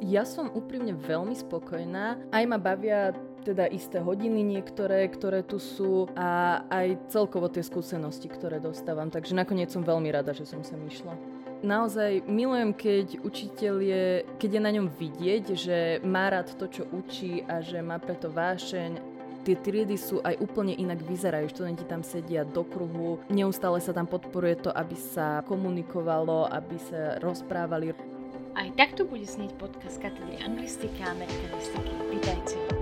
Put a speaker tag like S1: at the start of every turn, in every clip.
S1: Ja som úprimne veľmi spokojná. Aj ma bavia teda isté hodiny niektoré, ktoré tu sú a aj celkovo tie skúsenosti, ktoré dostávam. Takže nakoniec som veľmi rada, že som sem išla. Naozaj milujem, keď učiteľ je, keď je na ňom vidieť, že má rád to, čo učí a že má preto vášeň tie triedy sú aj úplne inak vyzerajú. Študenti tam sedia do kruhu, neustále sa tam podporuje to, aby sa komunikovalo, aby sa rozprávali.
S2: Aj takto bude snieť podcast katedry anglistiky a amerikanistiky. Vítajte.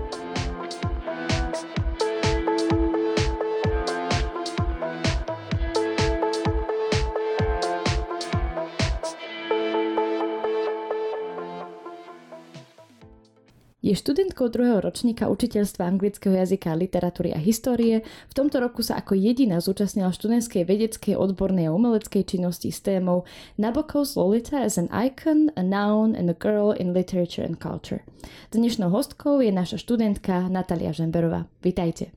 S2: Je študentkou druhého ročníka učiteľstva anglického jazyka, literatúry a histórie. V tomto roku sa ako jediná zúčastnila študentskej vedeckej, odbornej a umeleckej činnosti s témou Nabokov's Lolita as an icon, a noun and a girl in literature and culture. Dnešnou hostkou je naša študentka Natalia Žemberová. Vítajte.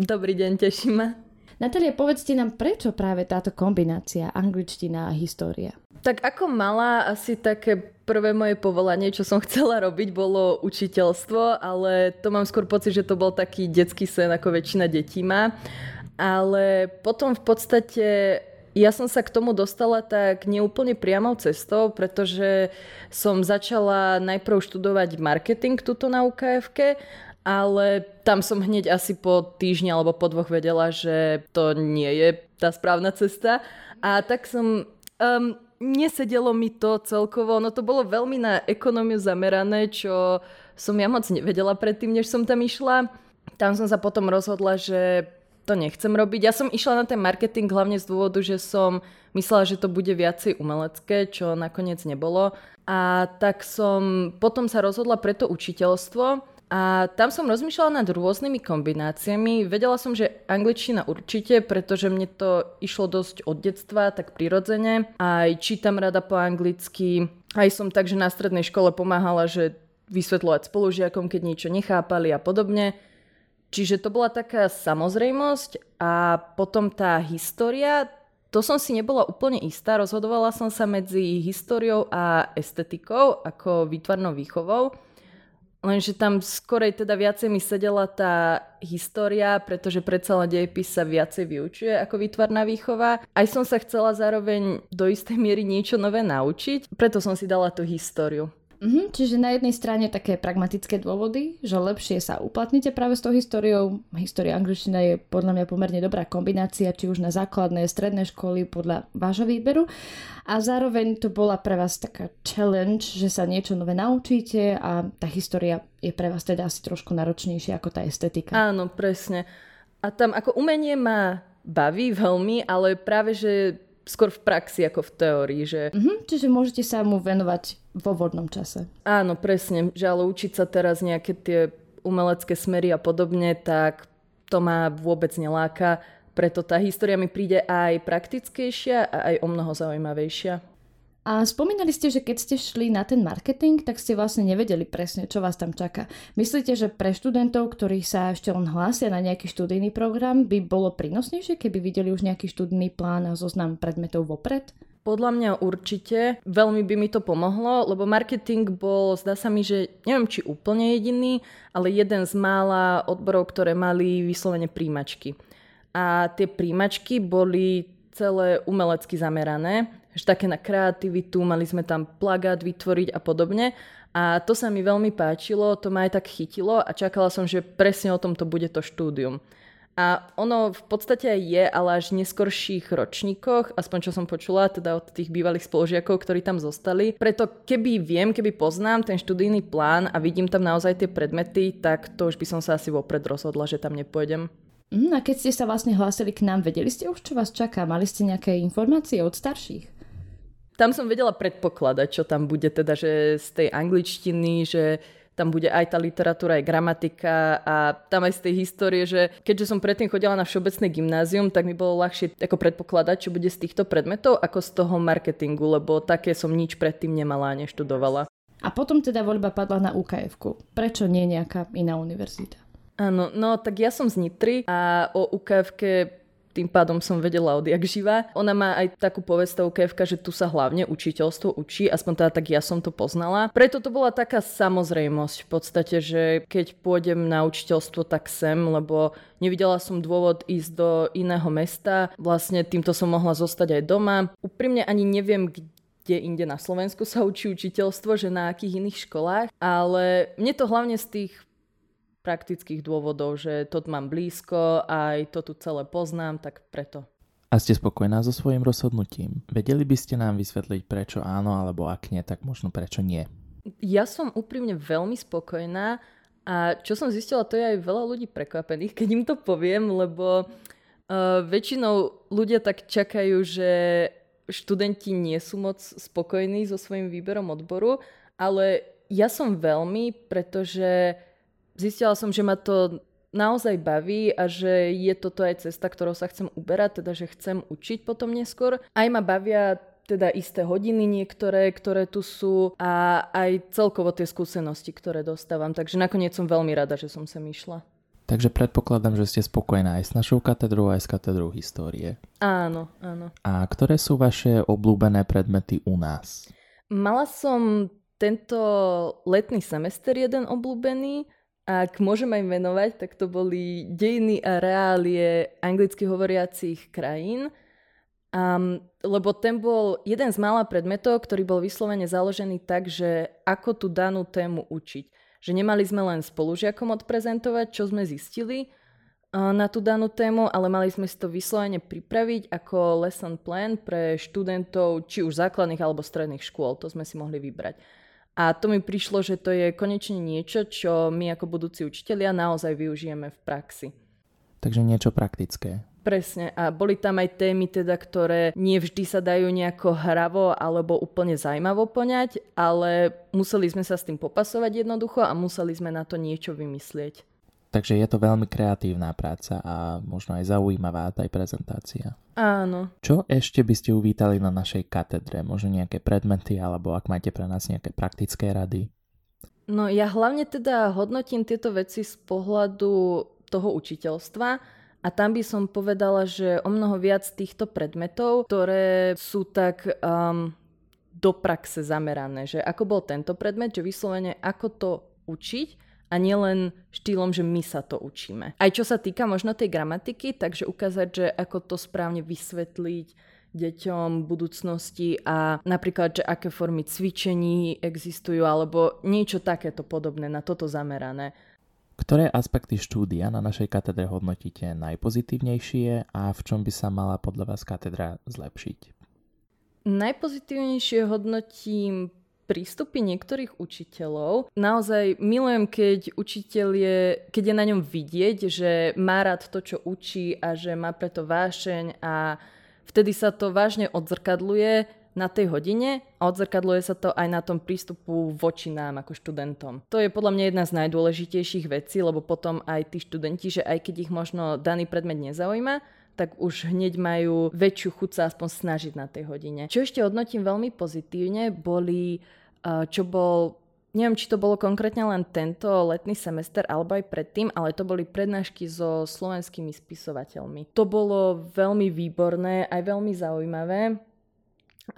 S1: Dobrý deň, teším ma.
S2: Natalia, povedzte nám, prečo práve táto kombinácia angličtina a história?
S1: Tak ako malá asi také prvé moje povolanie, čo som chcela robiť, bolo učiteľstvo, ale to mám skôr pocit, že to bol taký detský sen, ako väčšina detí má. Ale potom v podstate ja som sa k tomu dostala tak neúplne priamou cestou, pretože som začala najprv študovať marketing tuto na UKFK, ale tam som hneď asi po týždni alebo po dvoch vedela, že to nie je tá správna cesta. A tak som um, nesedelo mi to celkovo, no to bolo veľmi na ekonómiu zamerané, čo som ja moc nevedela predtým, než som tam išla. Tam som sa potom rozhodla, že to nechcem robiť. Ja som išla na ten marketing hlavne z dôvodu, že som myslela, že to bude viacej umelecké, čo nakoniec nebolo. A tak som potom sa rozhodla pre to učiteľstvo, a tam som rozmýšľala nad rôznymi kombináciami. Vedela som, že angličtina určite, pretože mne to išlo dosť od detstva, tak prirodzene. Aj čítam rada po anglicky. Aj som tak, že na strednej škole pomáhala, že vysvetľovať spolužiakom, keď niečo nechápali a podobne. Čiže to bola taká samozrejmosť a potom tá história, to som si nebola úplne istá. Rozhodovala som sa medzi históriou a estetikou, ako výtvarnou výchovou. Lenže tam skorej teda viacej mi sedela tá história, pretože predsa len dejepis sa viacej vyučuje ako výtvarná výchova. Aj som sa chcela zároveň do istej miery niečo nové naučiť, preto som si dala tú históriu.
S2: Mm-hmm, čiže na jednej strane také pragmatické dôvody, že lepšie sa uplatnite práve s tou históriou. História angličtina je podľa mňa pomerne dobrá kombinácia, či už na základné, stredné školy podľa vášho výberu. A zároveň to bola pre vás taká challenge, že sa niečo nové naučíte a tá história je pre vás teda asi trošku náročnejšia ako tá estetika.
S1: Áno, presne. A tam ako umenie ma baví veľmi, ale práve, že skôr v praxi ako v teórii. Že...
S2: Mm-hmm, čiže môžete sa mu venovať vo voľnom čase.
S1: Áno, presne. Že ale učiť sa teraz nejaké tie umelecké smery a podobne, tak to ma vôbec neláka. Preto tá história mi príde aj praktickejšia a aj o mnoho zaujímavejšia.
S2: A spomínali ste, že keď ste šli na ten marketing, tak ste vlastne nevedeli presne, čo vás tam čaká. Myslíte, že pre študentov, ktorí sa ešte len hlásia na nejaký študijný program, by bolo prínosnejšie, keby videli už nejaký študijný plán a zoznam predmetov vopred?
S1: Podľa mňa určite. Veľmi by mi to pomohlo, lebo marketing bol, zdá sa mi, že neviem či úplne jediný, ale jeden z mála odborov, ktoré mali vyslovene príjmačky. A tie príjmačky boli celé umelecky zamerané, že také na kreativitu, mali sme tam plagát vytvoriť a podobne. A to sa mi veľmi páčilo, to ma aj tak chytilo a čakala som, že presne o tomto bude to štúdium. A ono v podstate aj je, ale až v neskorších ročníkoch, aspoň čo som počula, teda od tých bývalých spolužiakov, ktorí tam zostali. Preto keby viem, keby poznám ten študijný plán a vidím tam naozaj tie predmety, tak to už by som sa asi vopred rozhodla, že tam nepôjdem.
S2: Mm, a keď ste sa vlastne hlásili k nám, vedeli ste už, čo vás čaká? Mali ste nejaké informácie od starších?
S1: Tam som vedela predpokladať, čo tam bude, teda, že z tej angličtiny, že tam bude aj tá literatúra, aj gramatika a tam aj z tej histórie, že keďže som predtým chodila na všeobecné gymnázium, tak mi bolo ľahšie ako predpokladať, čo bude z týchto predmetov, ako z toho marketingu, lebo také som nič predtým nemala a neštudovala.
S2: A potom teda voľba padla na ukf Prečo nie nejaká iná univerzita?
S1: Áno, no tak ja som z Nitry a o ukf tým pádom som vedela odjak živa. Ona má aj takú povestovku že tu sa hlavne učiteľstvo učí, aspoň teda tak ja som to poznala. Preto to bola taká samozrejmosť v podstate, že keď pôjdem na učiteľstvo, tak sem, lebo nevidela som dôvod ísť do iného mesta. Vlastne týmto som mohla zostať aj doma. Úprimne ani neviem, kde inde na Slovensku sa učí učiteľstvo, že na akých iných školách, ale mne to hlavne z tých praktických dôvodov, že to mám blízko, aj to tu celé poznám, tak preto.
S3: A ste spokojná so svojím rozhodnutím? Vedeli by ste nám vysvetliť, prečo áno, alebo ak nie, tak možno prečo nie?
S1: Ja som úprimne veľmi spokojná a čo som zistila, to je aj veľa ľudí prekvapených, keď im to poviem, lebo uh, väčšinou ľudia tak čakajú, že študenti nie sú moc spokojní so svojím výberom odboru, ale ja som veľmi, pretože zistila som, že ma to naozaj baví a že je toto aj cesta, ktorou sa chcem uberať, teda že chcem učiť potom neskôr. Aj ma bavia teda isté hodiny niektoré, ktoré tu sú a aj celkovo tie skúsenosti, ktoré dostávam. Takže nakoniec som veľmi rada, že som sem išla.
S3: Takže predpokladám, že ste spokojná aj s našou katedrou, aj s katedrou histórie.
S1: Áno, áno.
S3: A ktoré sú vaše obľúbené predmety u nás?
S1: Mala som tento letný semester jeden obľúbený, ak môžem aj menovať, tak to boli dejiny a reálie anglicky hovoriacich krajín. Um, lebo ten bol jeden z mála predmetov, ktorý bol vyslovene založený tak, že ako tú danú tému učiť. Že nemali sme len spolužiakom odprezentovať, čo sme zistili uh, na tú danú tému, ale mali sme si to vyslovene pripraviť ako lesson plan pre študentov či už základných alebo stredných škôl. To sme si mohli vybrať. A to mi prišlo, že to je konečne niečo, čo my ako budúci učitelia naozaj využijeme v praxi.
S3: Takže niečo praktické.
S1: Presne. A boli tam aj témy, teda, ktoré nie vždy sa dajú nejako hravo alebo úplne zaujímavo poňať, ale museli sme sa s tým popasovať jednoducho a museli sme na to niečo vymyslieť.
S3: Takže je to veľmi kreatívna práca a možno aj zaujímavá tá prezentácia.
S1: Áno.
S3: Čo ešte by ste uvítali na našej katedre? Možno nejaké predmety alebo ak máte pre nás nejaké praktické rady?
S1: No ja hlavne teda hodnotím tieto veci z pohľadu toho učiteľstva a tam by som povedala, že o mnoho viac týchto predmetov, ktoré sú tak um, do praxe zamerané, že ako bol tento predmet, že vyslovene ako to učiť a nielen štýlom, že my sa to učíme. Aj čo sa týka možno tej gramatiky, takže ukázať, že ako to správne vysvetliť deťom budúcnosti a napríklad, že aké formy cvičení existujú alebo niečo takéto podobné, na toto zamerané.
S3: Ktoré aspekty štúdia na našej katedre hodnotíte najpozitívnejšie a v čom by sa mala podľa vás katedra zlepšiť?
S1: Najpozitívnejšie hodnotím prístupy niektorých učiteľov. Naozaj milujem, keď učiteľ je, keď je na ňom vidieť, že má rád to, čo učí a že má preto vášeň a vtedy sa to vážne odzrkadluje na tej hodine a odzrkadluje sa to aj na tom prístupu voči nám ako študentom. To je podľa mňa jedna z najdôležitejších vecí, lebo potom aj tí študenti, že aj keď ich možno daný predmet nezaujíma, tak už hneď majú väčšiu chuť sa aspoň snažiť na tej hodine. Čo ešte hodnotím veľmi pozitívne, boli, čo bol Neviem, či to bolo konkrétne len tento letný semester alebo aj predtým, ale to boli prednášky so slovenskými spisovateľmi. To bolo veľmi výborné, aj veľmi zaujímavé,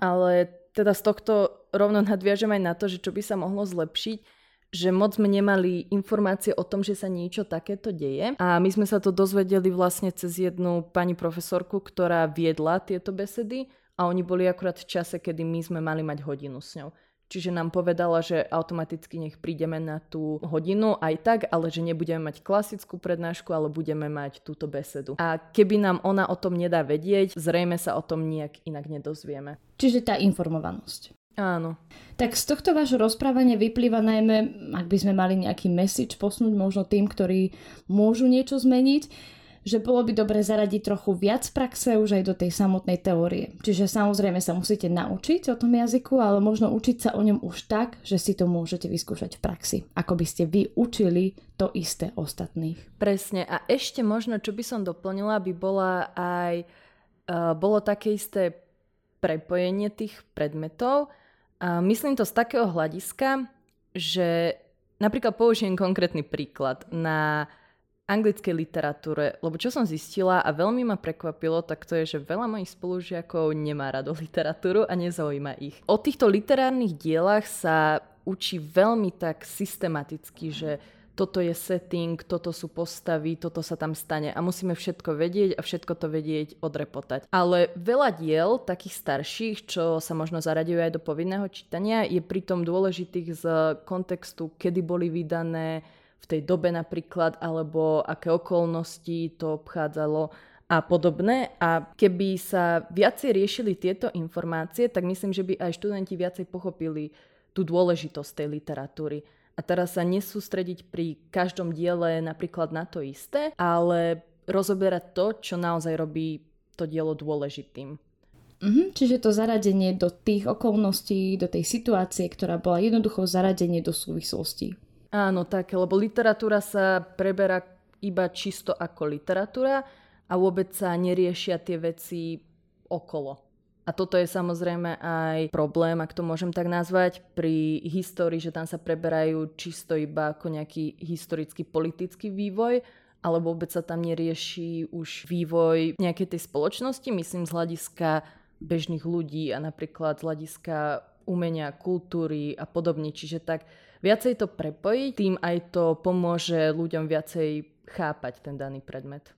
S1: ale teda z tohto rovno nadviažem aj na to, že čo by sa mohlo zlepšiť, že moc sme nemali informácie o tom, že sa niečo takéto deje. A my sme sa to dozvedeli vlastne cez jednu pani profesorku, ktorá viedla tieto besedy a oni boli akurát v čase, kedy my sme mali mať hodinu s ňou. Čiže nám povedala, že automaticky nech prídeme na tú hodinu aj tak, ale že nebudeme mať klasickú prednášku, ale budeme mať túto besedu. A keby nám ona o tom nedá vedieť, zrejme sa o tom nejak inak nedozvieme.
S2: Čiže tá informovanosť.
S1: Áno.
S2: Tak z tohto vášho rozprávania vyplýva najmä, ak by sme mali nejaký message posnúť možno tým, ktorí môžu niečo zmeniť, že bolo by dobre zaradiť trochu viac praxe už aj do tej samotnej teórie. Čiže samozrejme sa musíte naučiť o tom jazyku, ale možno učiť sa o ňom už tak, že si to môžete vyskúšať v praxi. Ako by ste vy učili to isté ostatných.
S1: Presne. A ešte možno, čo by som doplnila, by bola aj, uh, bolo také isté prepojenie tých predmetov, a myslím to z takého hľadiska, že napríklad použijem konkrétny príklad. Na anglickej literatúre, lebo čo som zistila a veľmi ma prekvapilo, tak to je, že veľa mojich spolužiakov nemá rado literatúru a nezaujíma ich. O týchto literárnych dielach sa učí veľmi tak systematicky, že toto je setting, toto sú postavy, toto sa tam stane a musíme všetko vedieť a všetko to vedieť odrepotať. Ale veľa diel, takých starších, čo sa možno zaradujú aj do povinného čítania, je pritom dôležitých z kontextu, kedy boli vydané, v tej dobe napríklad, alebo aké okolnosti to obchádzalo a podobné. A keby sa viacej riešili tieto informácie, tak myslím, že by aj študenti viacej pochopili tú dôležitosť tej literatúry. A teraz sa nesústrediť pri každom diele napríklad na to isté, ale rozoberať to, čo naozaj robí to dielo dôležitým.
S2: Mm-hmm, čiže to zaradenie do tých okolností, do tej situácie, ktorá bola jednoducho zaradenie do súvislostí.
S1: Áno, tak, lebo literatúra sa preberá iba čisto ako literatúra a vôbec sa neriešia tie veci okolo. A toto je samozrejme aj problém, ak to môžem tak nazvať, pri histórii, že tam sa preberajú čisto iba ako nejaký historický politický vývoj, ale vôbec sa tam nerieši už vývoj nejakej tej spoločnosti, myslím z hľadiska bežných ľudí a napríklad z hľadiska umenia, kultúry a podobne. Čiže tak viacej to prepojiť, tým aj to pomôže ľuďom viacej chápať ten daný predmet.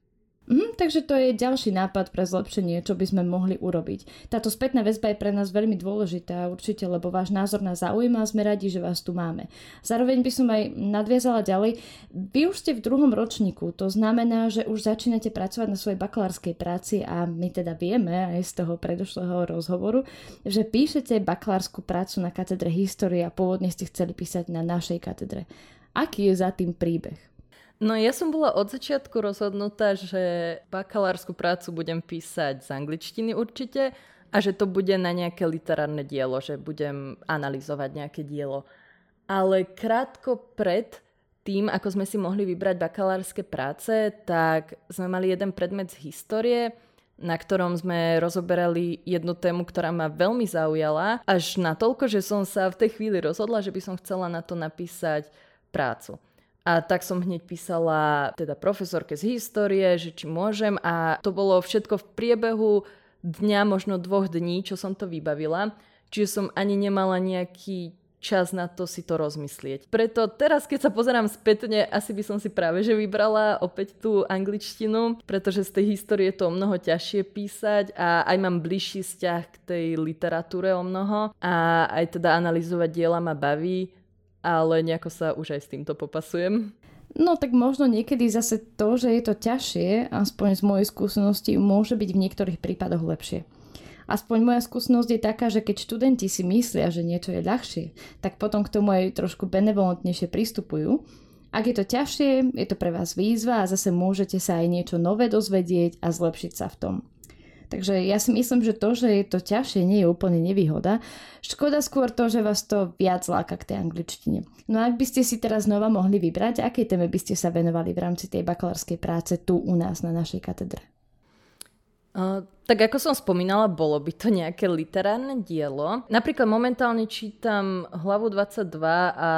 S2: Mhm, takže to je ďalší nápad pre zlepšenie, čo by sme mohli urobiť. Táto spätná väzba je pre nás veľmi dôležitá určite, lebo váš názor nás zaujíma a sme radi, že vás tu máme. Zároveň by som aj nadviazala ďalej. Vy už ste v druhom ročníku, to znamená, že už začínate pracovať na svojej bakalárskej práci a my teda vieme aj z toho predošlého rozhovoru, že píšete bakalárskú prácu na katedre histórie a pôvodne ste chceli písať na našej katedre. Aký je za tým príbeh?
S1: No ja som bola od začiatku rozhodnutá, že bakalárskú prácu budem písať z angličtiny určite a že to bude na nejaké literárne dielo, že budem analyzovať nejaké dielo. Ale krátko pred tým, ako sme si mohli vybrať bakalárske práce, tak sme mali jeden predmet z histórie, na ktorom sme rozoberali jednu tému, ktorá ma veľmi zaujala, až na toľko, že som sa v tej chvíli rozhodla, že by som chcela na to napísať prácu. A tak som hneď písala teda profesorke z histórie, že či môžem a to bolo všetko v priebehu dňa, možno dvoch dní, čo som to vybavila. Čiže som ani nemala nejaký čas na to si to rozmyslieť. Preto teraz, keď sa pozerám spätne, asi by som si práve že vybrala opäť tú angličtinu, pretože z tej histórie to o mnoho ťažšie písať a aj mám bližší vzťah k tej literatúre o mnoho a aj teda analyzovať diela ma baví ale nejako sa už aj s týmto popasujem.
S2: No tak možno niekedy zase to, že je to ťažšie, aspoň z mojej skúsenosti, môže byť v niektorých prípadoch lepšie. Aspoň moja skúsenosť je taká, že keď študenti si myslia, že niečo je ľahšie, tak potom k tomu aj trošku benevolentnejšie pristupujú. Ak je to ťažšie, je to pre vás výzva a zase môžete sa aj niečo nové dozvedieť a zlepšiť sa v tom. Takže ja si myslím, že to, že je to ťažšie, nie je úplne nevýhoda. Škoda skôr to, že vás to viac láka k tej angličtine. No a ak by ste si teraz znova mohli vybrať, aké téme by ste sa venovali v rámci tej bakalárskej práce tu u nás na našej katedre?
S1: Uh, tak ako som spomínala, bolo by to nejaké literárne dielo. Napríklad momentálne čítam hlavu 22 a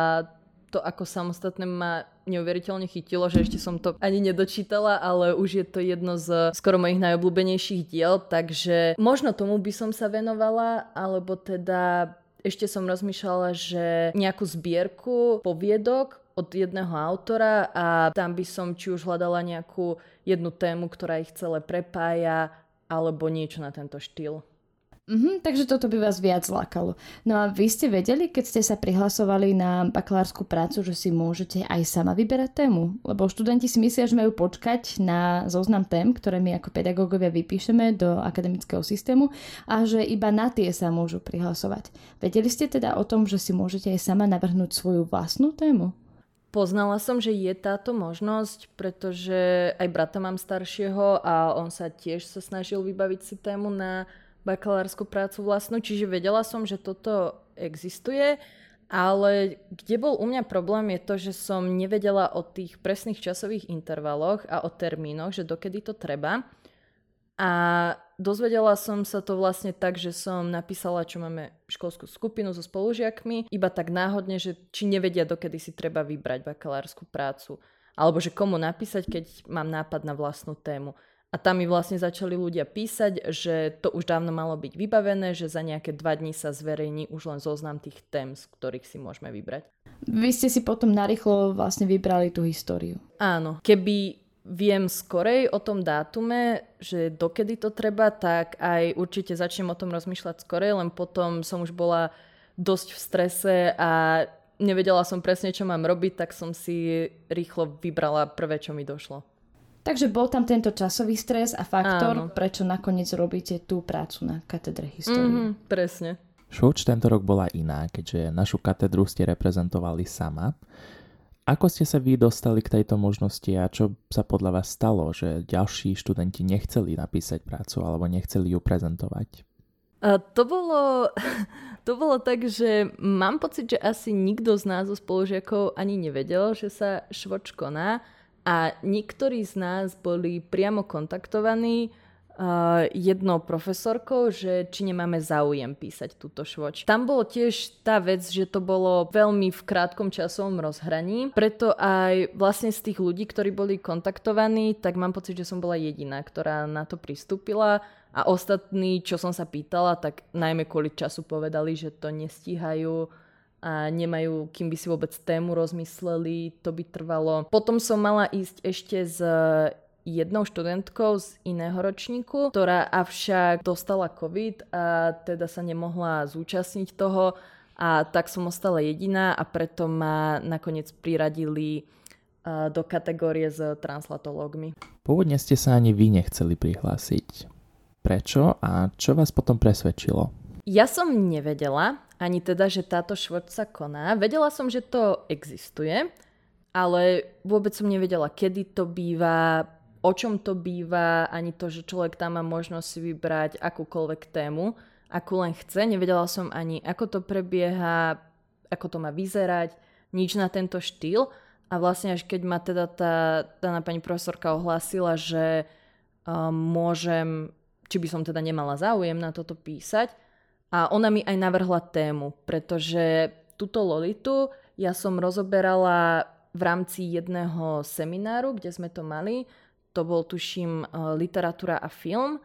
S1: to ako samostatné ma neuveriteľne chytilo, že ešte som to ani nedočítala, ale už je to jedno z skoro mojich najobľúbenejších diel, takže možno tomu by som sa venovala, alebo teda ešte som rozmýšľala, že nejakú zbierku poviedok od jedného autora a tam by som či už hľadala nejakú jednu tému, ktorá ich celé prepája, alebo niečo na tento štýl.
S2: Mm-hmm, takže toto by vás viac lákalo. No a vy ste vedeli, keď ste sa prihlasovali na bakalárskú prácu, že si môžete aj sama vyberať tému? Lebo študenti si myslia, že majú počkať na zoznam tém, ktoré my ako pedagógovia vypíšeme do akademického systému a že iba na tie sa môžu prihlasovať. Vedeli ste teda o tom, že si môžete aj sama navrhnúť svoju vlastnú tému?
S1: Poznala som, že je táto možnosť, pretože aj brata mám staršieho a on sa tiež sa snažil vybaviť si tému na bakalárskú prácu vlastnú, čiže vedela som, že toto existuje, ale kde bol u mňa problém je to, že som nevedela o tých presných časových intervaloch a o termínoch, že dokedy to treba. A dozvedela som sa to vlastne tak, že som napísala, čo máme školskú skupinu so spolužiakmi, iba tak náhodne, že či nevedia, dokedy si treba vybrať bakalárskú prácu. alebo že komu napísať, keď mám nápad na vlastnú tému. A tam mi vlastne začali ľudia písať, že to už dávno malo byť vybavené, že za nejaké dva dní sa zverejní už len zoznam tých tém, z ktorých si môžeme vybrať.
S2: Vy ste si potom narýchlo vlastne vybrali tú históriu.
S1: Áno. Keby viem skorej o tom dátume, že dokedy to treba, tak aj určite začnem o tom rozmýšľať skorej, len potom som už bola dosť v strese a nevedela som presne, čo mám robiť, tak som si rýchlo vybrala prvé, čo mi došlo.
S2: Takže bol tam tento časový stres a faktor, Áno. prečo nakoniec robíte tú prácu na katedre histórie. Mm-hmm,
S1: presne.
S3: Šoč tento rok bola iná, keďže našu katedru ste reprezentovali sama. Ako ste sa vy dostali k tejto možnosti a čo sa podľa vás stalo, že ďalší študenti nechceli napísať prácu alebo nechceli ju prezentovať?
S1: A to bolo, to bolo tak, že mám pocit, že asi nikto z nás zo spolužiakov ani nevedel, že sa švoč koná a niektorí z nás boli priamo kontaktovaní uh, jednou profesorkou, že či nemáme záujem písať túto švoč. Tam bolo tiež tá vec, že to bolo veľmi v krátkom časovom rozhraní, preto aj vlastne z tých ľudí, ktorí boli kontaktovaní, tak mám pocit, že som bola jediná, ktorá na to pristúpila. A ostatní, čo som sa pýtala, tak najmä kvôli času povedali, že to nestíhajú a nemajú, kým by si vôbec tému rozmysleli, to by trvalo. Potom som mala ísť ešte s jednou študentkou z iného ročníku, ktorá avšak dostala COVID a teda sa nemohla zúčastniť toho a tak som ostala jediná a preto ma nakoniec priradili do kategórie s translatológmi.
S3: Pôvodne ste sa ani vy nechceli prihlásiť. Prečo a čo vás potom presvedčilo?
S1: Ja som nevedela, ani teda, že táto švrt sa koná. Vedela som, že to existuje, ale vôbec som nevedela, kedy to býva, o čom to býva, ani to, že človek tam má možnosť vybrať akúkoľvek tému, akú len chce. Nevedela som ani, ako to prebieha, ako to má vyzerať, nič na tento štýl. A vlastne až keď ma teda tá daná pani profesorka ohlásila, že um, môžem, či by som teda nemala záujem na toto písať, a ona mi aj navrhla tému, pretože túto Lolitu ja som rozoberala v rámci jedného semináru, kde sme to mali. To bol, tuším, e, literatúra a film.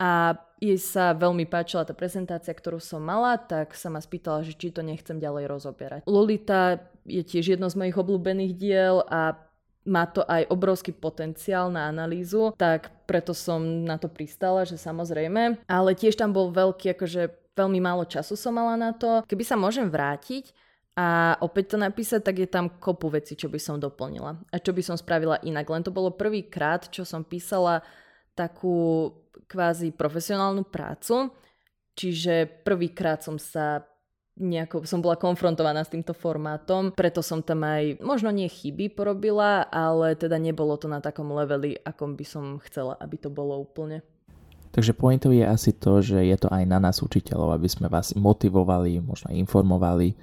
S1: A jej sa veľmi páčila tá prezentácia, ktorú som mala, tak sa ma spýtala, že či to nechcem ďalej rozoberať. Lolita je tiež jedno z mojich obľúbených diel a má to aj obrovský potenciál na analýzu, tak preto som na to pristala, že samozrejme. Ale tiež tam bol veľký, akože veľmi málo času som mala na to. Keby sa môžem vrátiť a opäť to napísať, tak je tam kopu veci, čo by som doplnila. A čo by som spravila inak. Len to bolo prvýkrát, čo som písala takú kvázi profesionálnu prácu. Čiže prvýkrát som sa nejako som bola konfrontovaná s týmto formátom, preto som tam aj možno nie chyby porobila, ale teda nebolo to na takom leveli, akom by som chcela, aby to bolo úplne.
S3: Takže pointou je asi to, že je to aj na nás učiteľov, aby sme vás motivovali, možno informovali.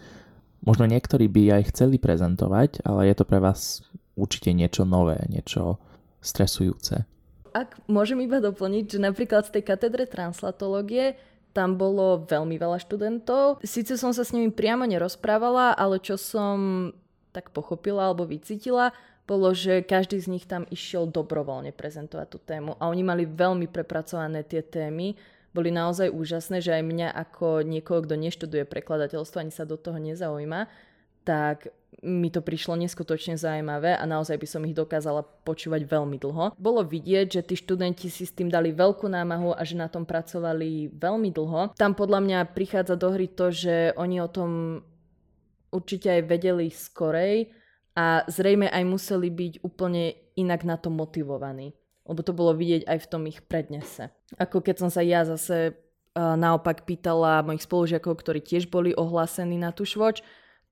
S3: Možno niektorí by aj chceli prezentovať, ale je to pre vás určite niečo nové, niečo stresujúce.
S1: Ak môžem iba doplniť, že napríklad z tej katedre translatológie tam bolo veľmi veľa študentov. Sice som sa s nimi priamo nerozprávala, ale čo som tak pochopila alebo vycítila, bolo, že každý z nich tam išiel dobrovoľne prezentovať tú tému a oni mali veľmi prepracované tie témy, boli naozaj úžasné, že aj mňa ako niekoho, kto neštuduje prekladateľstvo ani sa do toho nezaujíma, tak mi to prišlo neskutočne zaujímavé a naozaj by som ich dokázala počúvať veľmi dlho. Bolo vidieť, že tí študenti si s tým dali veľkú námahu a že na tom pracovali veľmi dlho. Tam podľa mňa prichádza do hry to, že oni o tom určite aj vedeli skorej a zrejme aj museli byť úplne inak na to motivovaní. Lebo to bolo vidieť aj v tom ich prednese. Ako keď som sa ja zase naopak pýtala mojich spolužiakov, ktorí tiež boli ohlásení na tú švoč,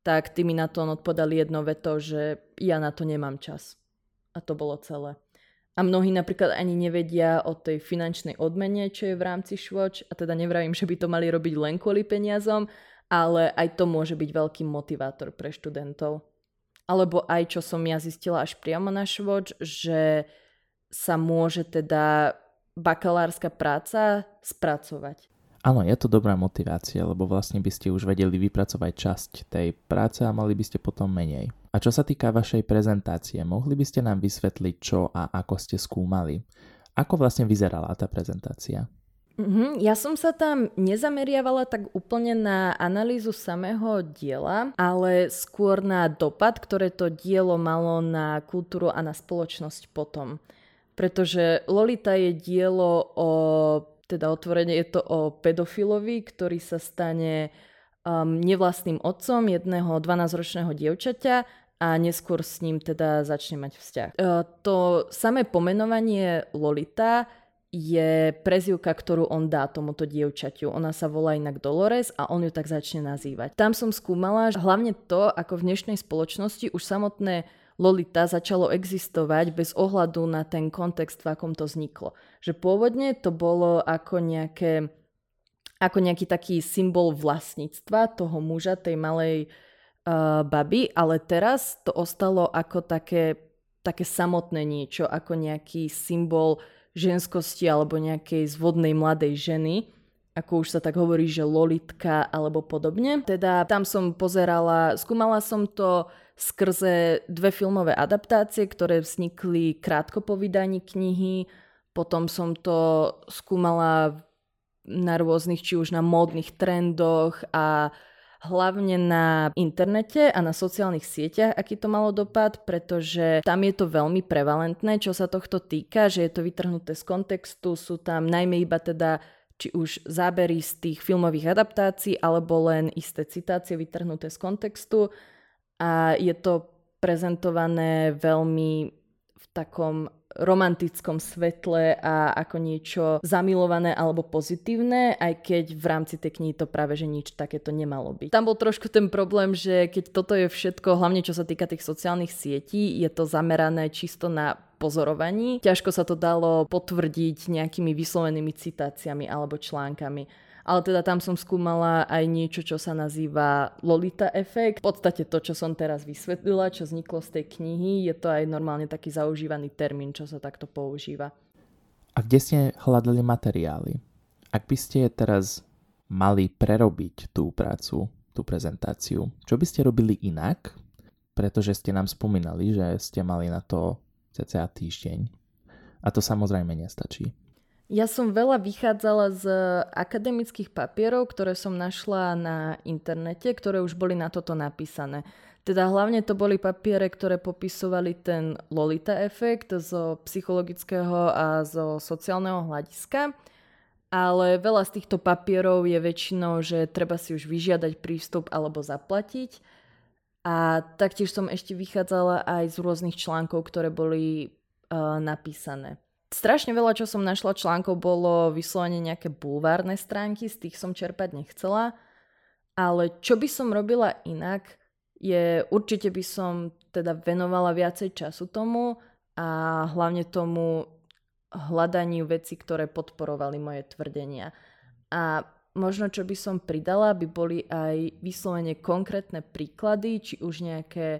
S1: tak ty mi na to odpodali jedno veto, že ja na to nemám čas. A to bolo celé. A mnohí napríklad ani nevedia o tej finančnej odmene, čo je v rámci švoč. A teda nevravím, že by to mali robiť len kvôli peniazom, ale aj to môže byť veľký motivátor pre študentov. Alebo aj čo som ja zistila až priamo na švoč, že sa môže teda bakalárska práca spracovať.
S3: Áno, je to dobrá motivácia, lebo vlastne by ste už vedeli vypracovať časť tej práce a mali by ste potom menej. A čo sa týka vašej prezentácie, mohli by ste nám vysvetliť, čo a ako ste skúmali? Ako vlastne vyzerala tá prezentácia?
S1: Mm-hmm. Ja som sa tam nezameriavala tak úplne na analýzu samého diela, ale skôr na dopad, ktoré to dielo malo na kultúru a na spoločnosť potom. Pretože Lolita je dielo o teda otvorene je to o pedofilovi, ktorý sa stane um, nevlastným otcom jedného 12-ročného dievčaťa a neskôr s ním teda začne mať vzťah. Uh, to samé pomenovanie Lolita je prezivka, ktorú on dá tomuto dievčaťu. Ona sa volá inak Dolores a on ju tak začne nazývať. Tam som skúmala hlavne to, ako v dnešnej spoločnosti už samotné Lolita začalo existovať bez ohľadu na ten kontext, v akom to vzniklo. Že pôvodne to bolo ako nejaké ako nejaký taký symbol vlastníctva toho muža, tej malej uh, baby, ale teraz to ostalo ako také, také samotné niečo, ako nejaký symbol ženskosti alebo nejakej zvodnej mladej ženy, ako už sa tak hovorí, že lolitka alebo podobne. Teda tam som pozerala, skúmala som to skrze dve filmové adaptácie, ktoré vznikli krátko po vydaní knihy. Potom som to skúmala na rôznych, či už na módnych trendoch a hlavne na internete a na sociálnych sieťach, aký to malo dopad, pretože tam je to veľmi prevalentné, čo sa tohto týka, že je to vytrhnuté z kontextu, sú tam najmä iba teda či už zábery z tých filmových adaptácií, alebo len isté citácie vytrhnuté z kontextu a je to prezentované veľmi v takom romantickom svetle a ako niečo zamilované alebo pozitívne, aj keď v rámci tej knihy to práve že nič takéto nemalo byť. Tam bol trošku ten problém, že keď toto je všetko, hlavne čo sa týka tých sociálnych sietí, je to zamerané čisto na pozorovaní. Ťažko sa to dalo potvrdiť nejakými vyslovenými citáciami alebo článkami ale teda tam som skúmala aj niečo, čo sa nazýva Lolita efekt. V podstate to, čo som teraz vysvetlila, čo vzniklo z tej knihy, je to aj normálne taký zaužívaný termín, čo sa takto používa.
S3: A kde ste hľadali materiály? Ak by ste teraz mali prerobiť tú prácu, tú prezentáciu, čo by ste robili inak? Pretože ste nám spomínali, že ste mali na to cca týždeň. A to samozrejme nestačí.
S1: Ja som veľa vychádzala z akademických papierov, ktoré som našla na internete, ktoré už boli na toto napísané. Teda hlavne to boli papiere, ktoré popisovali ten Lolita efekt zo psychologického a zo sociálneho hľadiska. Ale veľa z týchto papierov je väčšinou, že treba si už vyžiadať prístup alebo zaplatiť. A taktiež som ešte vychádzala aj z rôznych článkov, ktoré boli uh, napísané strašne veľa, čo som našla článkov, bolo vyslovene nejaké bulvárne stránky, z tých som čerpať nechcela. Ale čo by som robila inak, je určite by som teda venovala viacej času tomu a hlavne tomu hľadaniu veci, ktoré podporovali moje tvrdenia. A možno, čo by som pridala, by boli aj vyslovene konkrétne príklady, či už nejaké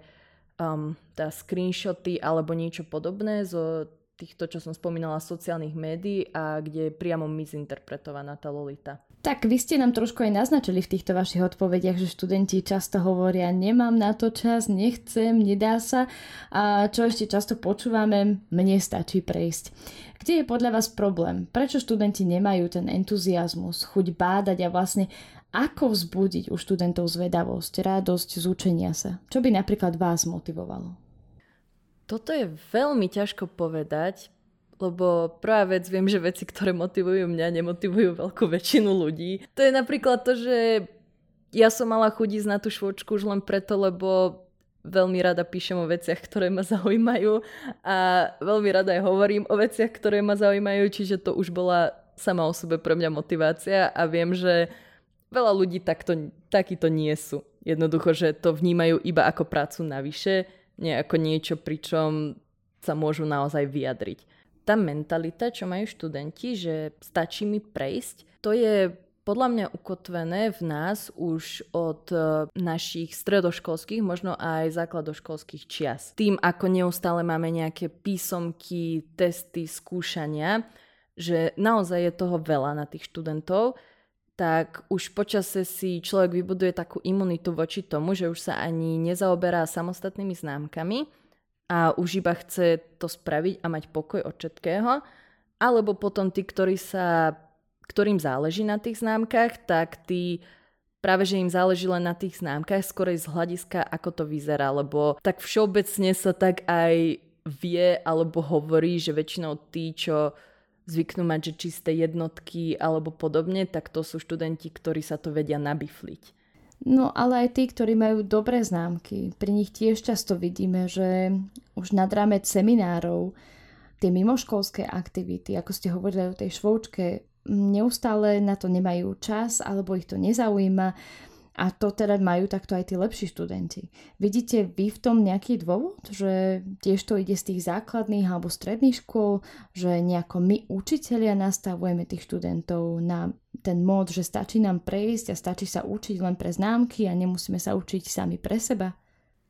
S1: um, tá screenshoty alebo niečo podobné zo týchto, čo som spomínala, sociálnych médií a kde je priamo mizinterpretovaná tá Lolita.
S2: Tak vy ste nám trošku aj naznačili v týchto vašich odpovediach, že študenti často hovoria, nemám na to čas, nechcem, nedá sa a čo ešte často počúvame, mne stačí prejsť. Kde je podľa vás problém? Prečo študenti nemajú ten entuziasmus, chuť bádať a vlastne ako vzbudiť u študentov zvedavosť, radosť z učenia sa? Čo by napríklad vás motivovalo?
S1: Toto je veľmi ťažko povedať, lebo prvá vec, viem, že veci, ktoré motivujú mňa, nemotivujú veľkú väčšinu ľudí. To je napríklad to, že ja som mala chuť ísť na tú švočku už len preto, lebo veľmi rada píšem o veciach, ktoré ma zaujímajú a veľmi rada aj hovorím o veciach, ktoré ma zaujímajú, čiže to už bola sama o sebe pre mňa motivácia a viem, že veľa ľudí takto, takýto nie sú. Jednoducho, že to vnímajú iba ako prácu navyše, nie ako niečo, pričom sa môžu naozaj vyjadriť. Tá mentalita, čo majú študenti, že stačí mi prejsť, to je podľa mňa ukotvené v nás už od e, našich stredoškolských, možno aj základoškolských čias. Tým, ako neustále máme nejaké písomky, testy, skúšania, že naozaj je toho veľa na tých študentov, tak už počase si človek vybuduje takú imunitu voči tomu, že už sa ani nezaoberá samostatnými známkami a už iba chce to spraviť a mať pokoj od všetkého. Alebo potom tí, ktorí sa, ktorým záleží na tých známkach, tak tí práve, že im záleží len na tých známkach, skorej z hľadiska, ako to vyzerá, lebo tak všeobecne sa tak aj vie alebo hovorí, že väčšinou tí, čo zvyknú mať, že čisté jednotky alebo podobne, tak to sú študenti, ktorí sa to vedia nabifliť.
S2: No ale aj tí, ktorí majú dobré známky. Pri nich tiež často vidíme, že už nad rámec seminárov tie mimoškolské aktivity, ako ste hovorili o tej švoučke, neustále na to nemajú čas alebo ich to nezaujíma a to teda majú takto aj tí lepší študenti. Vidíte vy v tom nejaký dôvod, že tiež to ide z tých základných alebo stredných škôl, že nejako my učitelia nastavujeme tých študentov na ten mód, že stačí nám prejsť a stačí sa učiť len pre známky a nemusíme sa učiť sami pre seba?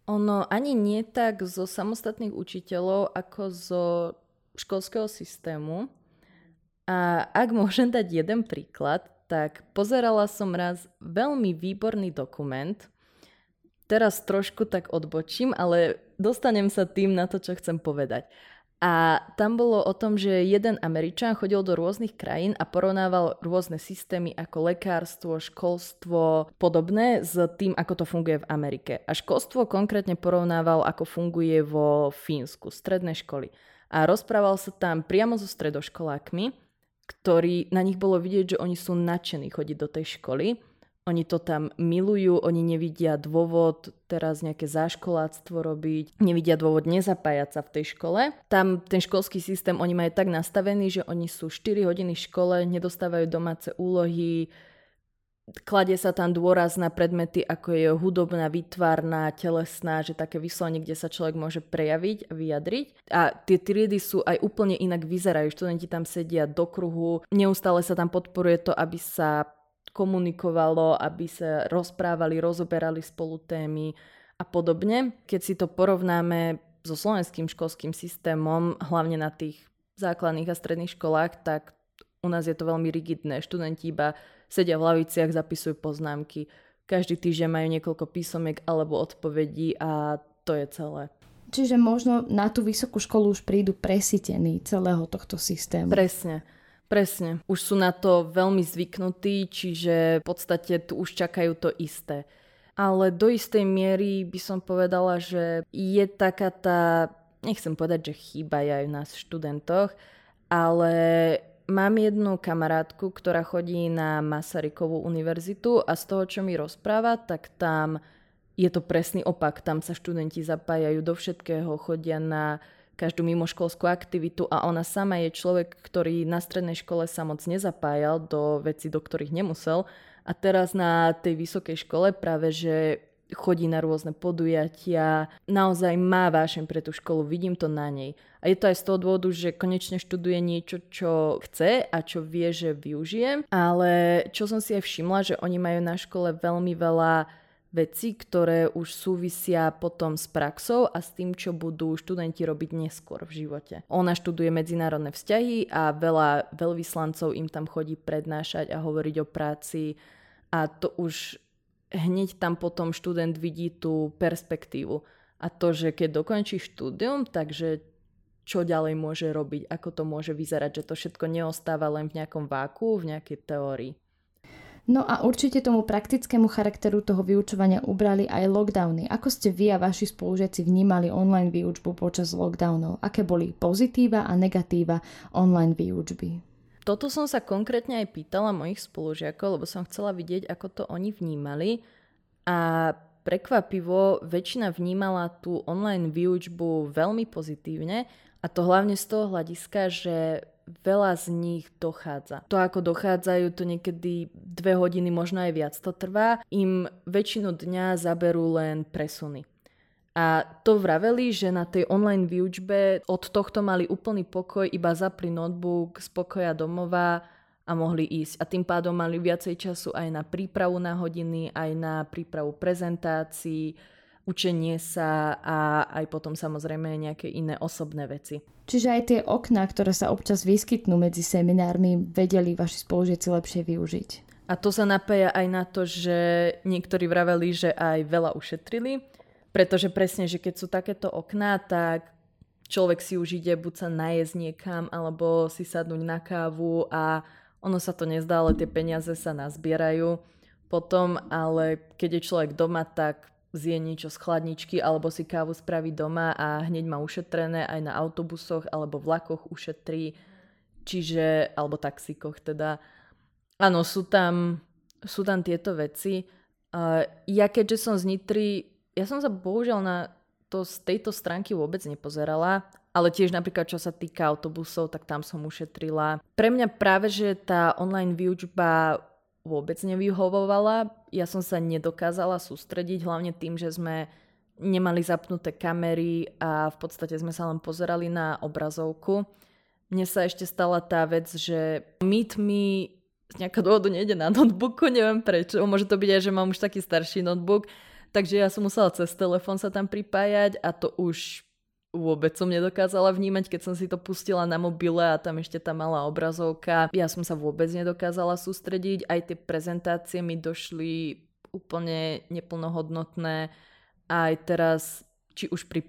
S1: Ono ani nie tak zo samostatných učiteľov, ako zo školského systému. A ak môžem dať jeden príklad, tak pozerala som raz veľmi výborný dokument. Teraz trošku tak odbočím, ale dostanem sa tým na to, čo chcem povedať. A tam bolo o tom, že jeden Američan chodil do rôznych krajín a porovnával rôzne systémy ako lekárstvo, školstvo, podobné s tým, ako to funguje v Amerike. A školstvo konkrétne porovnával, ako funguje vo Fínsku, stredné školy. A rozprával sa tam priamo so stredoškolákmi ktorí, na nich bolo vidieť, že oni sú nadšení chodiť do tej školy. Oni to tam milujú, oni nevidia dôvod teraz nejaké záškoláctvo robiť, nevidia dôvod nezapájať sa v tej škole. Tam ten školský systém oni majú tak nastavený, že oni sú 4 hodiny v škole, nedostávajú domáce úlohy, kladie sa tam dôraz na predmety, ako je hudobná, výtvarná, telesná, že také vyslovene, kde sa človek môže prejaviť a vyjadriť. A tie triedy sú aj úplne inak vyzerajú. Študenti tam sedia do kruhu, neustále sa tam podporuje to, aby sa komunikovalo, aby sa rozprávali, rozoberali spolu témy a podobne. Keď si to porovnáme so slovenským školským systémom, hlavne na tých základných a stredných školách, tak u nás je to veľmi rigidné. Študenti iba sedia v laviciach, zapisujú poznámky. Každý týždeň majú niekoľko písomiek alebo odpovedí a to je celé.
S2: Čiže možno na tú vysokú školu už prídu presítení celého tohto systému.
S1: Presne. Presne. Už sú na to veľmi zvyknutí, čiže v podstate tu už čakajú to isté. Ale do istej miery by som povedala, že je taká tá, nechcem povedať, že chýba aj v nás študentoch, ale Mám jednu kamarátku, ktorá chodí na Masarykovú univerzitu a z toho, čo mi rozpráva, tak tam je to presný opak. Tam sa študenti zapájajú do všetkého, chodia na každú mimoškolskú aktivitu a ona sama je človek, ktorý na strednej škole sa moc nezapájal do veci, do ktorých nemusel. A teraz na tej vysokej škole práve, že chodí na rôzne podujatia, naozaj má vášeň pre tú školu, vidím to na nej. A je to aj z toho dôvodu, že konečne študuje niečo, čo chce a čo vie, že využije. Ale čo som si aj všimla, že oni majú na škole veľmi veľa veci, ktoré už súvisia potom s praxou a s tým, čo budú študenti robiť neskôr v živote. Ona študuje medzinárodné vzťahy a veľa veľvyslancov im tam chodí prednášať a hovoriť o práci a to už hneď tam potom študent vidí tú perspektívu. A to, že keď dokončí štúdium, takže čo ďalej môže robiť, ako to môže vyzerať, že to všetko neostáva len v nejakom váku, v nejakej teórii.
S2: No a určite tomu praktickému charakteru toho vyučovania ubrali aj lockdowny. Ako ste vy a vaši spolužiaci vnímali online výučbu počas lockdownov? Aké boli pozitíva a negatíva online výučby?
S1: Toto som sa konkrétne aj pýtala mojich spolužiakov, lebo som chcela vidieť, ako to oni vnímali. A prekvapivo väčšina vnímala tú online výučbu veľmi pozitívne a to hlavne z toho hľadiska, že veľa z nich dochádza. To, ako dochádzajú, to niekedy dve hodiny, možno aj viac to trvá, im väčšinu dňa zaberú len presuny. A to vraveli, že na tej online výučbe od tohto mali úplný pokoj, iba zapli notebook z pokoja domova a mohli ísť. A tým pádom mali viacej času aj na prípravu na hodiny, aj na prípravu prezentácií, učenie sa a aj potom samozrejme nejaké iné osobné veci.
S2: Čiže aj tie okná, ktoré sa občas vyskytnú medzi seminármi, vedeli vaši spolužiaci lepšie využiť?
S1: A to sa napája aj na to, že niektorí vraveli, že aj veľa ušetrili, pretože presne, že keď sú takéto okná, tak človek si už ide buď sa najesť niekam, alebo si sadnúť na kávu a ono sa to nezdá, ale tie peniaze sa nazbierajú potom, ale keď je človek doma, tak zje niečo z chladničky alebo si kávu spraví doma a hneď má ušetrené aj na autobusoch alebo vlakoch ušetrí, čiže, alebo taxíkoch teda. Áno, sú tam, sú tam tieto veci. Ja keďže som z Nitry, ja som sa bohužiaľ na to z tejto stránky vôbec nepozerala, ale tiež napríklad čo sa týka autobusov, tak tam som ušetrila. Pre mňa práve, že tá online výučba vôbec nevyhovovala. Ja som sa nedokázala sústrediť, hlavne tým, že sme nemali zapnuté kamery a v podstate sme sa len pozerali na obrazovku. Mne sa ešte stala tá vec, že Meet mi z nejakého dôvodu nejde na notebooku, neviem prečo. Môže to byť aj, že mám už taký starší notebook, takže ja som musela cez telefón sa tam pripájať a to už vôbec som nedokázala vnímať, keď som si to pustila na mobile a tam ešte tá malá obrazovka. Ja som sa vôbec nedokázala sústrediť, aj tie prezentácie mi došli úplne neplnohodnotné. Aj teraz, či už pri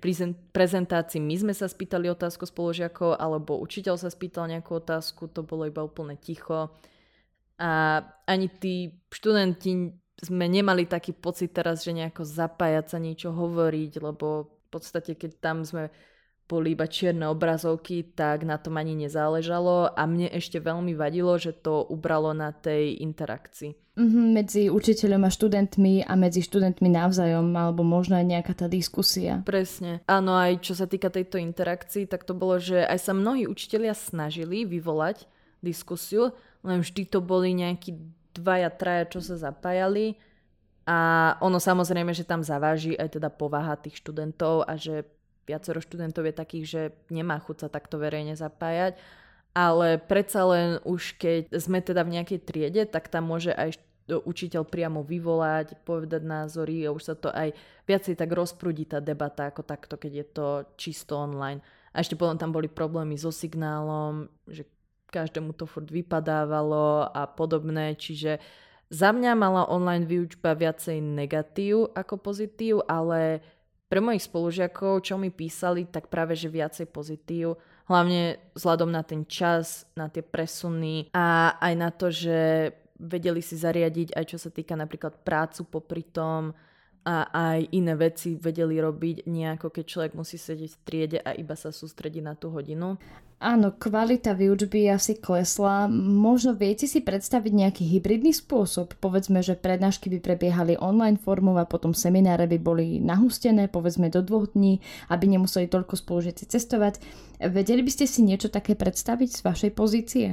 S1: prezentácii my sme sa spýtali otázku spoložiakov, alebo učiteľ sa spýtal nejakú otázku, to bolo iba úplne ticho. A ani tí študenti sme nemali taký pocit teraz, že nejako zapájať sa niečo hovoriť, lebo v podstate, keď tam sme boli iba čierne obrazovky, tak na tom ani nezáležalo a mne ešte veľmi vadilo, že to ubralo na tej interakcii.
S2: Mm-hmm, medzi učiteľom a študentmi a medzi študentmi navzájom, alebo možno aj nejaká tá diskusia.
S1: Presne. Áno, aj čo sa týka tejto interakcii, tak to bolo, že aj sa mnohí učitelia snažili vyvolať diskusiu, len vždy to boli nejakí dvaja, traja, čo sa zapájali a ono samozrejme, že tam zaváži aj teda povaha tých študentov a že viacero študentov je takých, že nemá chuť sa takto verejne zapájať. Ale predsa len už keď sme teda v nejakej triede, tak tam môže aj učiteľ priamo vyvolať, povedať názory a už sa to aj viacej tak rozprúdi tá debata ako takto, keď je to čisto online. A ešte potom tam boli problémy so signálom, že každému to furt vypadávalo a podobné, čiže za mňa mala online výučba viacej negatív ako pozitív, ale pre mojich spolužiakov, čo mi písali, tak práve že viacej pozitív. Hlavne vzhľadom na ten čas, na tie presuny a aj na to, že vedeli si zariadiť aj čo sa týka napríklad prácu popri tom a aj iné veci vedeli robiť nejako, keď človek musí sedieť v triede a iba sa sústrediť na tú hodinu.
S2: Áno, kvalita výučby asi klesla. Možno viete si predstaviť nejaký hybridný spôsob? Povedzme, že prednášky by prebiehali online formou a potom semináre by boli nahustené, povedzme do dvoch dní, aby nemuseli toľko spolužiaci cestovať. Vedeli by ste si niečo také predstaviť z vašej pozície?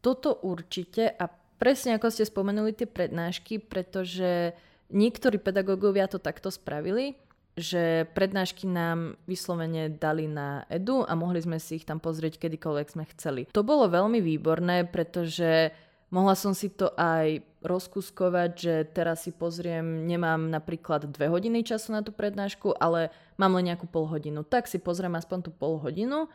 S1: Toto určite a presne ako ste spomenuli tie prednášky, pretože niektorí pedagógovia to takto spravili že prednášky nám vyslovene dali na edu a mohli sme si ich tam pozrieť kedykoľvek sme chceli. To bolo veľmi výborné, pretože mohla som si to aj rozkuskovať, že teraz si pozriem, nemám napríklad dve hodiny času na tú prednášku, ale mám len nejakú pol hodinu. Tak si pozriem aspoň tú pol hodinu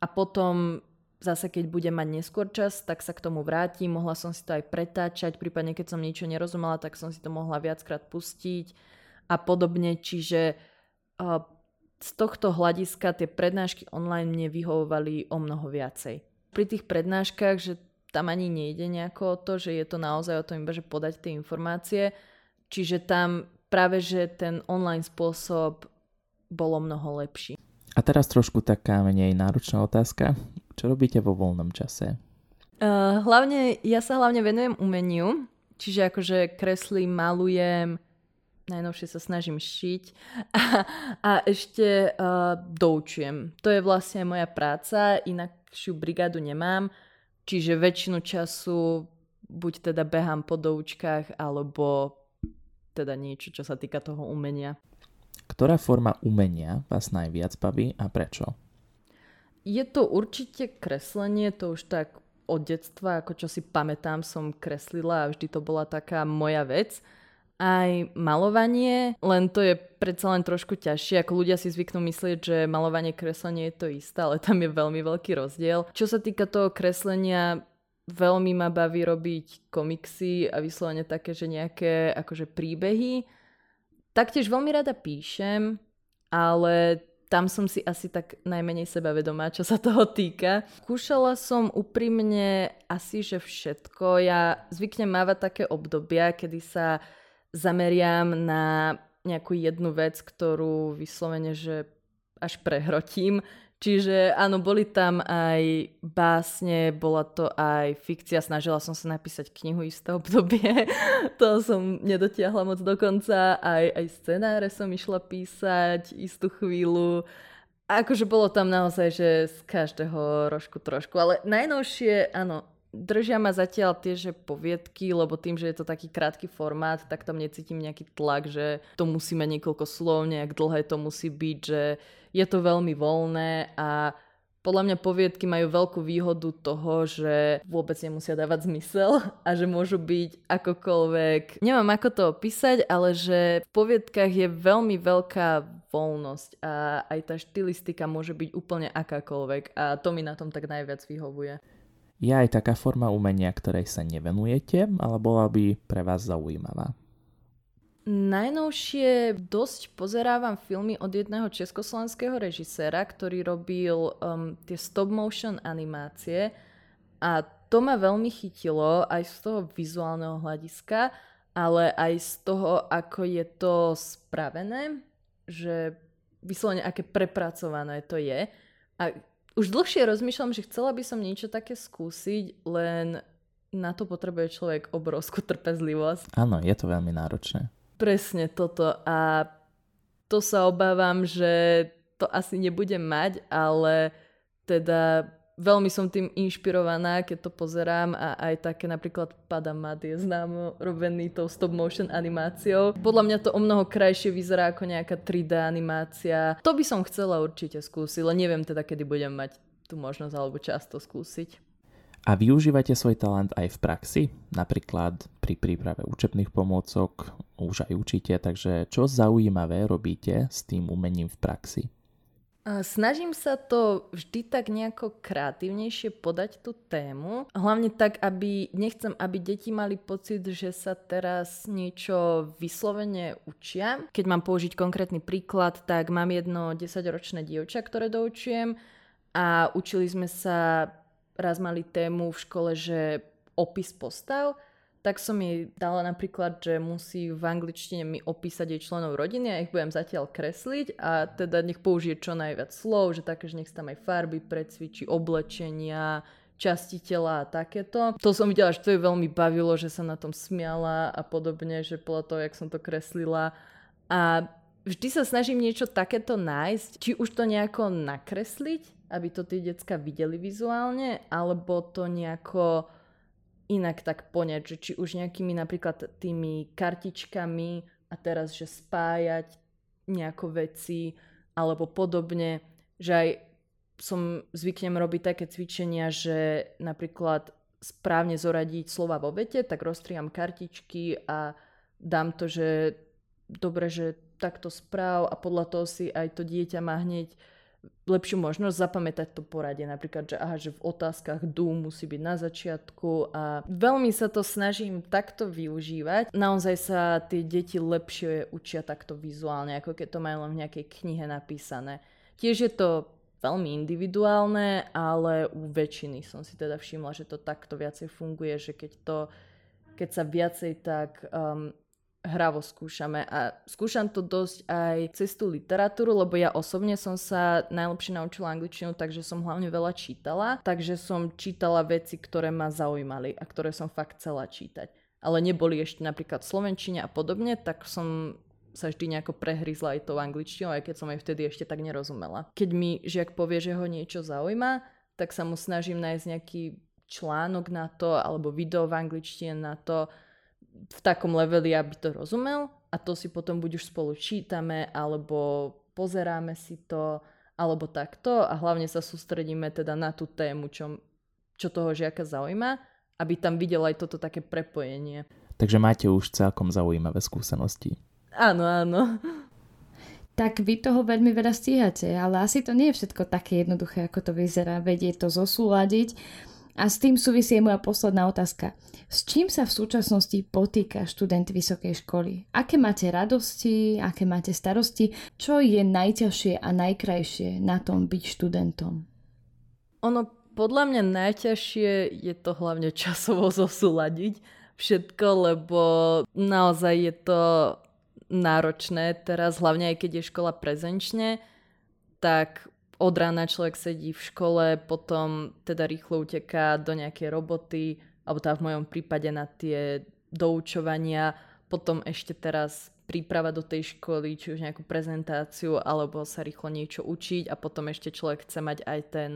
S1: a potom zase keď budem mať neskôr čas, tak sa k tomu vrátim. Mohla som si to aj pretáčať, prípadne keď som niečo nerozumela, tak som si to mohla viackrát pustiť a podobne. Čiže z tohto hľadiska tie prednášky online mne vyhovovali o mnoho viacej. Pri tých prednáškach, že tam ani nejde nejako o to, že je to naozaj o tom iba, že podať tie informácie, čiže tam práve, že ten online spôsob bolo mnoho lepší.
S3: A teraz trošku taká menej náročná otázka. Čo robíte vo voľnom čase?
S1: Uh, hlavne, ja sa hlavne venujem umeniu, čiže akože kreslím, malujem, najnovšie sa snažím šiť a, a ešte uh, doučujem. To je vlastne moja práca, inakšiu brigádu nemám, čiže väčšinu času buď teda behám po doučkách, alebo teda niečo, čo sa týka toho umenia.
S3: Ktorá forma umenia vás najviac baví a prečo?
S1: Je to určite kreslenie, to už tak od detstva, ako čo si pamätám, som kreslila a vždy to bola taká moja vec aj malovanie, len to je predsa len trošku ťažšie, ako ľudia si zvyknú myslieť, že malovanie, kreslenie je to isté, ale tam je veľmi veľký rozdiel. Čo sa týka toho kreslenia, veľmi ma baví robiť komiksy a vyslovene také, že nejaké akože príbehy. Taktiež veľmi rada píšem, ale tam som si asi tak najmenej sebavedomá, čo sa toho týka. Kúšala som úprimne asi, že všetko. Ja zvyknem mávať také obdobia, kedy sa zameriam na nejakú jednu vec, ktorú vyslovene, že až prehrotím. Čiže áno, boli tam aj básne, bola to aj fikcia, snažila som sa napísať knihu isté obdobie, to som nedotiahla moc dokonca, aj, aj scenáre som išla písať istú chvíľu. Akože bolo tam naozaj, že z každého rožku trošku, ale najnovšie, áno, držia ma zatiaľ tie, že poviedky, lebo tým, že je to taký krátky formát, tak tam necítim nejaký tlak, že to musí mať niekoľko slov, nejak dlhé to musí byť, že je to veľmi voľné a podľa mňa poviedky majú veľkú výhodu toho, že vôbec nemusia dávať zmysel a že môžu byť akokoľvek. Nemám ako to opísať, ale že v poviedkach je veľmi veľká voľnosť a aj tá štilistika môže byť úplne akákoľvek a to mi na tom tak najviac vyhovuje.
S3: Je aj taká forma umenia, ktorej sa nevenujete, ale bola by pre vás zaujímavá.
S1: Najnovšie dosť pozerávam filmy od jedného československého režiséra, ktorý robil um, tie stop motion animácie a to ma veľmi chytilo aj z toho vizuálneho hľadiska, ale aj z toho, ako je to spravené, že vyslovene aké prepracované to je. A už dlhšie rozmýšľam, že chcela by som niečo také skúsiť, len na to potrebuje človek obrovskú trpezlivosť.
S3: Áno, je to veľmi náročné.
S1: Presne toto a to sa obávam, že to asi nebudem mať, ale teda veľmi som tým inšpirovaná, keď to pozerám a aj také napríklad Padamat je známo robený tou stop motion animáciou. Podľa mňa to o mnoho krajšie vyzerá ako nejaká 3D animácia. To by som chcela určite skúsiť, len neviem teda, kedy budem mať tú možnosť alebo často skúsiť.
S3: A využívate svoj talent aj v praxi? Napríklad pri príprave učebných pomôcok, už aj učíte, takže čo zaujímavé robíte s tým umením v praxi?
S1: Snažím sa to vždy tak nejako kreatívnejšie podať tú tému. Hlavne tak, aby nechcem, aby deti mali pocit, že sa teraz niečo vyslovene učia. Keď mám použiť konkrétny príklad, tak mám jedno 10-ročné dievča, ktoré doučujem a učili sme sa raz mali tému v škole, že opis postav, tak som jej dala napríklad, že musí v angličtine mi opísať jej členov rodiny a ich budem zatiaľ kresliť a teda nech použije čo najviac slov, že také, že nech tam aj farby precvičí, oblečenia, časti tela a takéto. To som videla, že to ju veľmi bavilo, že sa na tom smiala a podobne, že podľa toho, jak som to kreslila. A vždy sa snažím niečo takéto nájsť, či už to nejako nakresliť, aby to tí decka videli vizuálne, alebo to nejako inak tak poňať, že či už nejakými napríklad tými kartičkami a teraz, že spájať nejako veci alebo podobne, že aj som zvyknem robiť také cvičenia, že napríklad správne zoradiť slova vo vete, tak roztriam kartičky a dám to, že dobre, že takto správ a podľa toho si aj to dieťa má hneď lepšiu možnosť zapamätať to poradie. Napríklad, že aha, že v otázkach du musí byť na začiatku a veľmi sa to snažím takto využívať. Naozaj sa tie deti lepšie učia takto vizuálne, ako keď to majú len v nejakej knihe napísané. Tiež je to veľmi individuálne, ale u väčšiny som si teda všimla, že to takto viacej funguje, že keď to keď sa viacej tak um, hravo skúšame a skúšam to dosť aj cez tú literatúru, lebo ja osobne som sa najlepšie naučila angličtinu, takže som hlavne veľa čítala, takže som čítala veci, ktoré ma zaujímali a ktoré som fakt chcela čítať. Ale neboli ešte napríklad slovenčine a podobne, tak som sa vždy nejako prehryzla aj tou angličtinou, aj keď som aj vtedy ešte tak nerozumela. Keď mi žiak povie, že ho niečo zaujíma, tak sa mu snažím nájsť nejaký článok na to, alebo video v angličtine na to, v takom leveli, aby to rozumel a to si potom buď už spolu čítame, alebo pozeráme si to, alebo takto a hlavne sa sústredíme teda na tú tému, čo, čo toho žiaka zaujíma, aby tam videl aj toto také prepojenie.
S3: Takže máte už celkom zaujímavé skúsenosti.
S1: Áno, áno.
S2: Tak vy toho veľmi veľa stíhate, ale asi to nie je všetko také jednoduché, ako to vyzerá. Vedieť to zosúľadiť A s tým súvisí moja posledná otázka. S čím sa v súčasnosti potýka študent vysokej školy? Aké máte radosti, aké máte starosti? Čo je najťažšie a najkrajšie na tom byť študentom?
S1: Ono podľa mňa najťažšie je to hlavne časovo zosúľadiť všetko, lebo naozaj je to náročné teraz, hlavne aj keď je škola prezenčne, tak od rána človek sedí v škole, potom teda rýchlo uteká do nejakej roboty, alebo teda v mojom prípade na tie doučovania, potom ešte teraz príprava do tej školy, či už nejakú prezentáciu, alebo sa rýchlo niečo učiť a potom ešte človek chce mať aj ten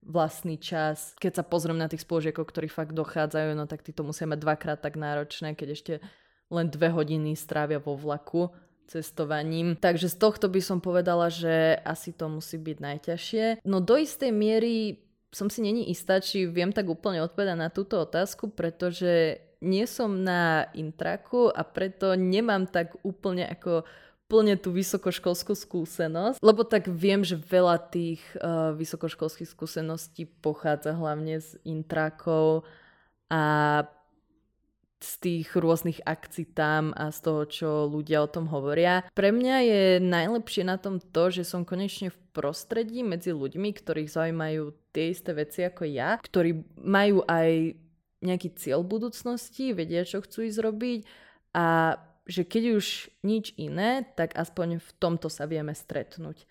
S1: vlastný čas. Keď sa pozriem na tých spolužiakov, ktorí fakt dochádzajú, no tak tí to musia mať dvakrát tak náročné, keď ešte len dve hodiny strávia vo vlaku cestovaním. Takže z tohto by som povedala, že asi to musí byť najťažšie. No do istej miery som si není istá, či viem tak úplne odpovedať na túto otázku, pretože nie som na intraku a preto nemám tak úplne ako plne tú vysokoškolskú skúsenosť, lebo tak viem, že veľa tých uh, vysokoškolských skúseností pochádza hlavne z intrakov a z tých rôznych akcií tam a z toho, čo ľudia o tom hovoria. Pre mňa je najlepšie na tom to, že som konečne v prostredí medzi ľuďmi, ktorých zaujímajú tie isté veci ako ja, ktorí majú aj nejaký cieľ budúcnosti, vedia, čo chcú ísť robiť a že keď už nič iné, tak aspoň v tomto sa vieme stretnúť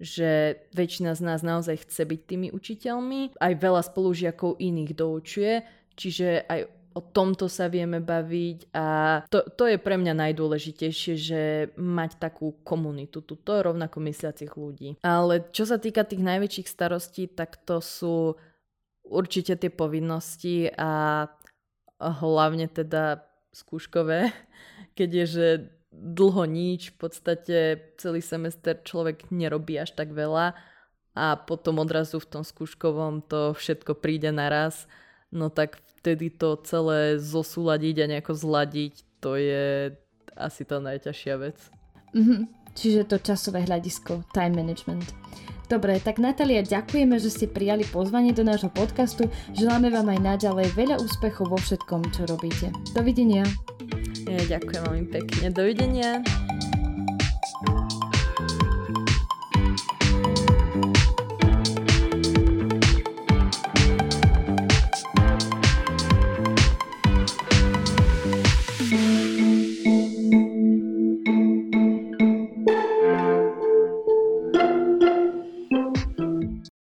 S1: že väčšina z nás naozaj chce byť tými učiteľmi. Aj veľa spolužiakov iných doučuje, čiže aj o tomto sa vieme baviť a to, to je pre mňa najdôležitejšie, že mať takú komunitu, tuto rovnako mysliacich ľudí. Ale čo sa týka tých najväčších starostí, tak to sú určite tie povinnosti a hlavne teda skúškové, keď je, že dlho nič, v podstate celý semester človek nerobí až tak veľa a potom odrazu v tom skúškovom to všetko príde naraz, no tak vtedy to celé zosúľadiť a nejako zladiť, to je asi tá najťažšia vec.
S2: Mm-hmm. Čiže to časové hľadisko, time management. Dobre, tak Natália, ďakujeme, že ste prijali pozvanie do nášho podcastu. Želáme vám aj naďalej veľa úspechov vo všetkom, čo robíte. Dovidenia.
S1: Ja, ďakujem veľmi pekne. Dovidenia. thank you